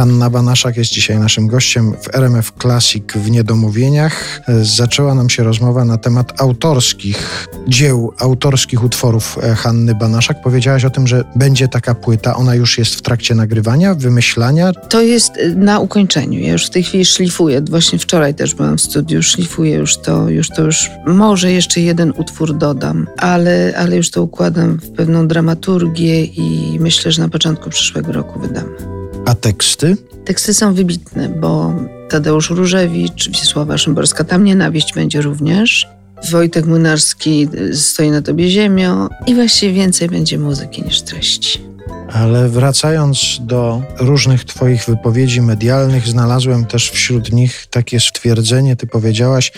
Hanna Banaszak jest dzisiaj naszym gościem w RMF Classic w Niedomówieniach. Zaczęła nam się rozmowa na temat autorskich dzieł, autorskich utworów e, Hanny Banaszak. Powiedziałaś o tym, że będzie taka płyta. Ona już jest w trakcie nagrywania, wymyślania. To jest y, na ukończeniu. Ja już w tej chwili szlifuję. Właśnie wczoraj też byłam w studiu, szlifuję już to, już to już może jeszcze jeden utwór dodam, ale, ale już to układam w pewną dramaturgię i myślę, że na początku przyszłego roku wydam. A teksty? Teksty są wybitne, bo Tadeusz Różewicz, Wisława Szymborska, tam nienawiść będzie również. Wojtek Młynarski stoi na tobie ziemią i właściwie więcej będzie muzyki niż treści. Ale wracając do różnych Twoich wypowiedzi medialnych, znalazłem też wśród nich takie stwierdzenie, Ty powiedziałaś,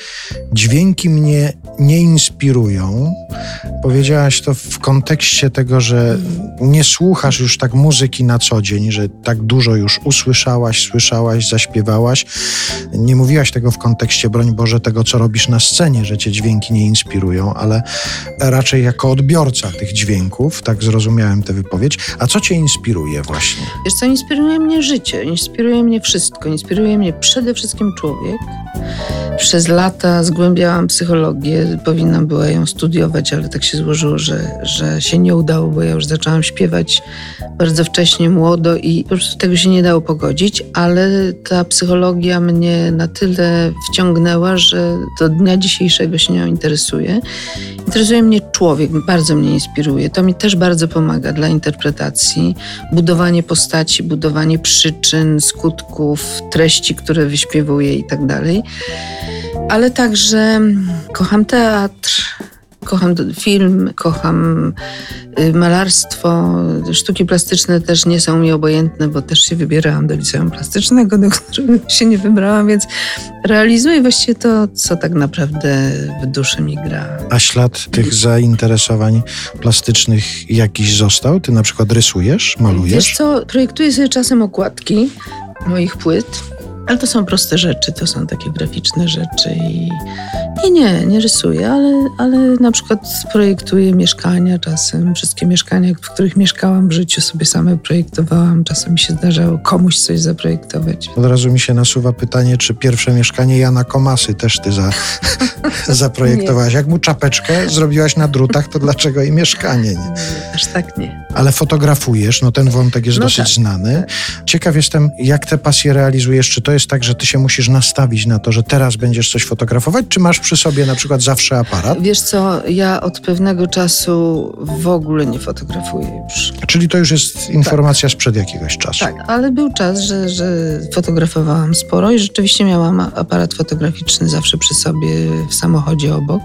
dźwięki mnie nie inspirują. Powiedziałaś to w kontekście tego, że nie słuchasz już tak muzyki na co dzień, że tak dużo już usłyszałaś, słyszałaś, zaśpiewałaś. Nie mówiłaś tego w kontekście, broń Boże, tego, co robisz na scenie, że cię dźwięki nie inspirują, ale raczej jako odbiorca tych dźwięków, tak zrozumiałem tę wypowiedź. A co cię inspiruje właśnie? Wiesz co, inspiruje mnie życie, inspiruje mnie wszystko. Inspiruje mnie przede wszystkim człowiek. Przez lata zgłębiałam psychologię, powinnam była ją studiować, ale tak się złożyło, że, że się nie udało, bo ja już zaczęłam śpiewać bardzo wcześnie, młodo i po prostu tego się nie dało pogodzić, ale ta psychologia mnie na tyle wciągnęła, że do dnia dzisiejszego się nią interesuje. Interesuje mnie człowiek, bardzo mnie inspiruje. To mi też bardzo pomaga dla interpretacji, budowanie postaci, budowanie przyczyn, skutków, treści, które wyśpiewuję i tak dalej. Ale także kocham teatr, kocham film, kocham y, malarstwo. Sztuki plastyczne też nie są mi obojętne, bo też się wybierałam do liceum plastycznego, do którego się nie wybrałam, więc realizuję właściwie to, co tak naprawdę w duszy mi gra. A ślad tych zainteresowań plastycznych jakiś został? Ty na przykład rysujesz, malujesz? Wiesz co, projektuję sobie czasem okładki moich płyt ale to są proste rzeczy, to są takie graficzne rzeczy i, i nie, nie rysuję, ale, ale na przykład projektuję mieszkania czasem. Wszystkie mieszkania, w których mieszkałam w życiu sobie same projektowałam. Czasem mi się zdarzało komuś coś zaprojektować. Od razu mi się nasuwa pytanie, czy pierwsze mieszkanie Jana Komasy też ty za, zaprojektowałaś? Jak mu czapeczkę zrobiłaś na drutach, to dlaczego i mieszkanie? Nie? nie aż tak nie. Ale fotografujesz, no ten wątek jest no dosyć tak, znany. Tak. Ciekaw jestem, jak te pasje realizujesz, czy to to jest tak, że ty się musisz nastawić na to, że teraz będziesz coś fotografować, czy masz przy sobie na przykład zawsze aparat? Wiesz co, ja od pewnego czasu w ogóle nie fotografuję już. Czyli to już jest informacja tak. sprzed jakiegoś czasu. Tak, ale był czas, że, że fotografowałam sporo i rzeczywiście miałam aparat fotograficzny zawsze przy sobie w samochodzie obok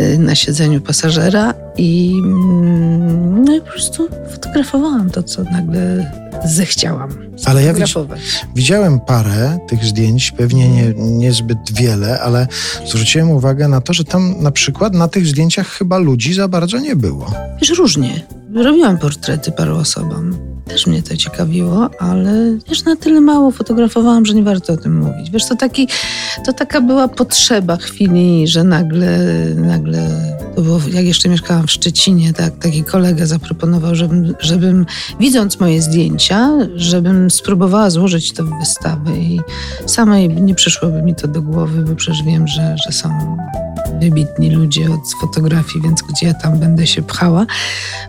y, na siedzeniu pasażera i, mm, no i po prostu fotografowałam to, co nagle zechciałam. Ale ja widziałem parę tych zdjęć, pewnie nie, niezbyt wiele, ale zwróciłem uwagę na to, że tam na przykład na tych zdjęciach chyba ludzi za bardzo nie było. Wiesz, różnie. Robiłam portrety paru osobom. Też mnie to ciekawiło, ale wiesz, na tyle mało fotografowałam, że nie warto o tym mówić. Wiesz, to, taki, to taka była potrzeba chwili, że nagle, nagle to było, jak jeszcze mieszkałam w Szczecinie, tak, taki kolega zaproponował, żebym, żebym widząc moje zdjęcia, żebym spróbowała złożyć to w wystawę i samej nie przyszłoby mi to do głowy, bo przecież wiem, że, że są wybitni ludzie od fotografii, więc gdzie ja tam będę się pchała.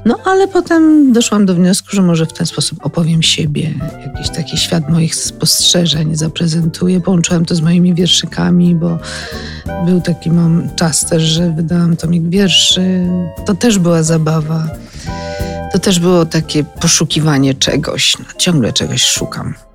No ale potem doszłam do wniosku, że może w ten sposób opowiem siebie, jakiś taki świat moich spostrzeżeń zaprezentuję. Połączyłam to z moimi wierszykami, bo był taki mam czas też, że wydałam tomik wierszy. To też była zabawa. To też było takie poszukiwanie czegoś. No, ciągle czegoś szukam.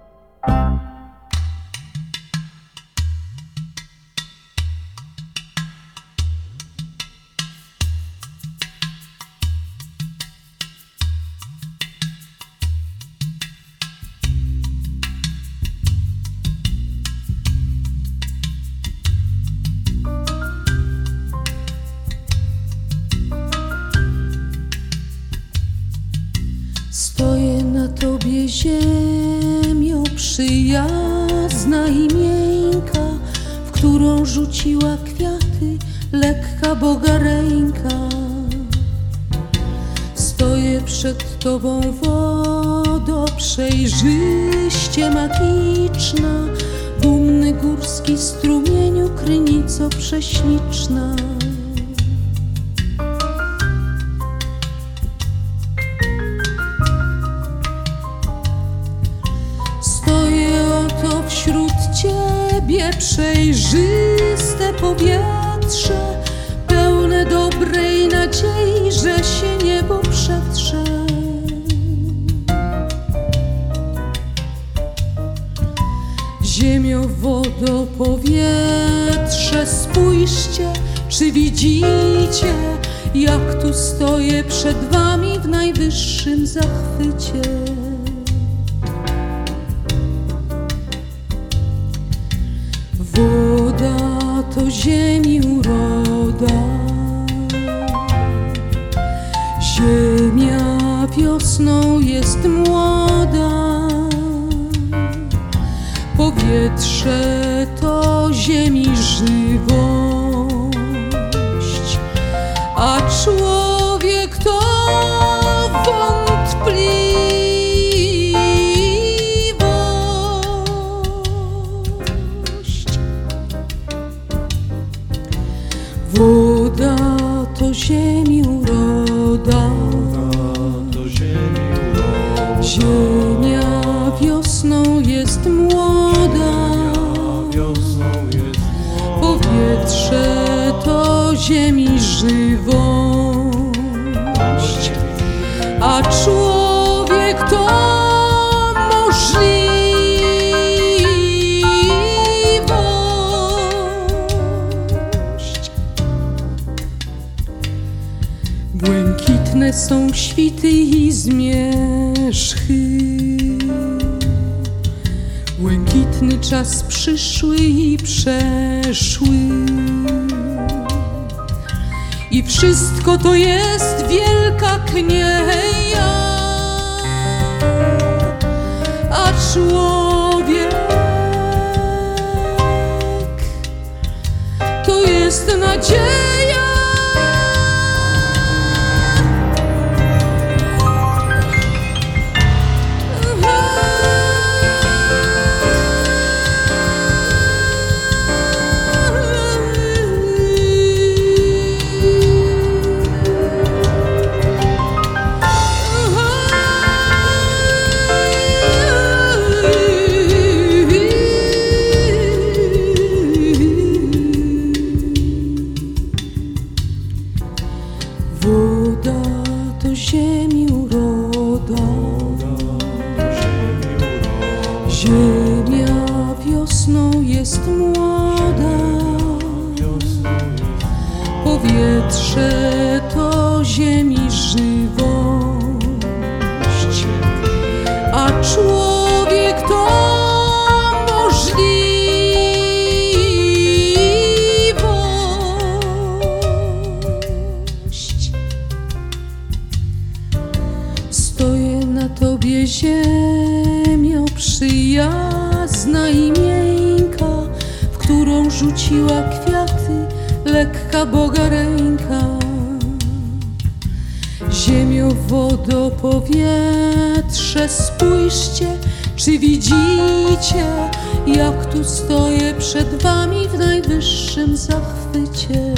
Ziemio przyjazna i miękka, w którą rzuciła kwiaty lekka Boga ręka. Stoję przed tobą wodo przejrzyście magiczna, dumny górski strumieniu krynico prześliczna. Przejrzyste powietrze, pełne dobrej nadziei, że się niebo przetrze. Ziemio, wodo, powietrze, spójrzcie, czy widzicie, jak tu stoję przed wami w najwyższym zachwycie. Woda to ziemi uroda, ziemia wiosną jest młoda, powietrze to ziemi żywość, a człowiek jest młoda, powietrze to ziemi żywość, a człowiek to możliwość. Błękitne są świty i zmierzchy. Błękitny czas przyszły i przeszły. I wszystko to jest wielka knieja, a człowiek to jest nadzieja. Ziemi ziemia wiosną jest młoda, powietrze to ziemi żywość, a człowiek rzuciła kwiaty lekka Boga ręka. Ziemio, wodo, powietrze, spójrzcie, czy widzicie, jak tu stoję przed wami w najwyższym zachwycie.